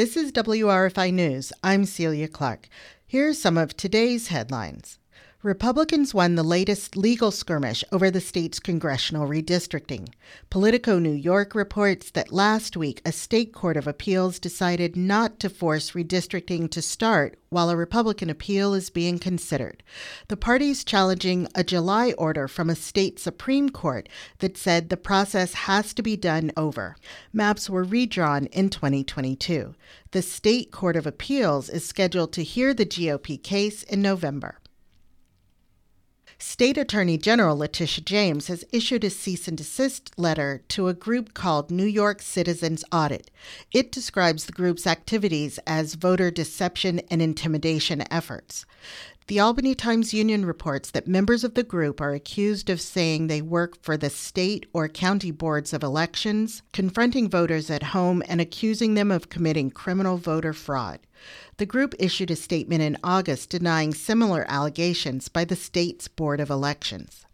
This is WRFI News. I'm Celia Clark. Here's some of today's headlines. Republicans won the latest legal skirmish over the state's congressional redistricting. Politico New York reports that last week a state court of appeals decided not to force redistricting to start while a Republican appeal is being considered. The party's challenging a July order from a state Supreme Court that said the process has to be done over. Maps were redrawn in 2022. The state court of appeals is scheduled to hear the GOP case in November. State Attorney General Letitia James has issued a cease and desist letter to a group called New York Citizens Audit. It describes the group's activities as voter deception and intimidation efforts. The Albany Times Union reports that members of the group are accused of saying they work for the state or county boards of elections, confronting voters at home, and accusing them of committing criminal voter fraud. The group issued a statement in August denying similar allegations by the state's Board of Elections.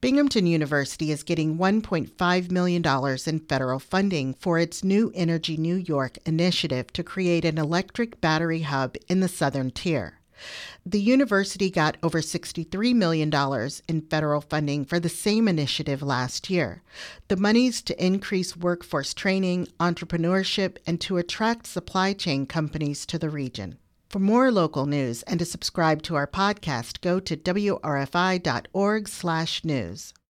Binghamton University is getting $1.5 million in federal funding for its New Energy New York initiative to create an electric battery hub in the southern tier. The university got over $63 million in federal funding for the same initiative last year. The money's to increase workforce training, entrepreneurship, and to attract supply chain companies to the region. For more local news and to subscribe to our podcast, go to wrfi.org/news.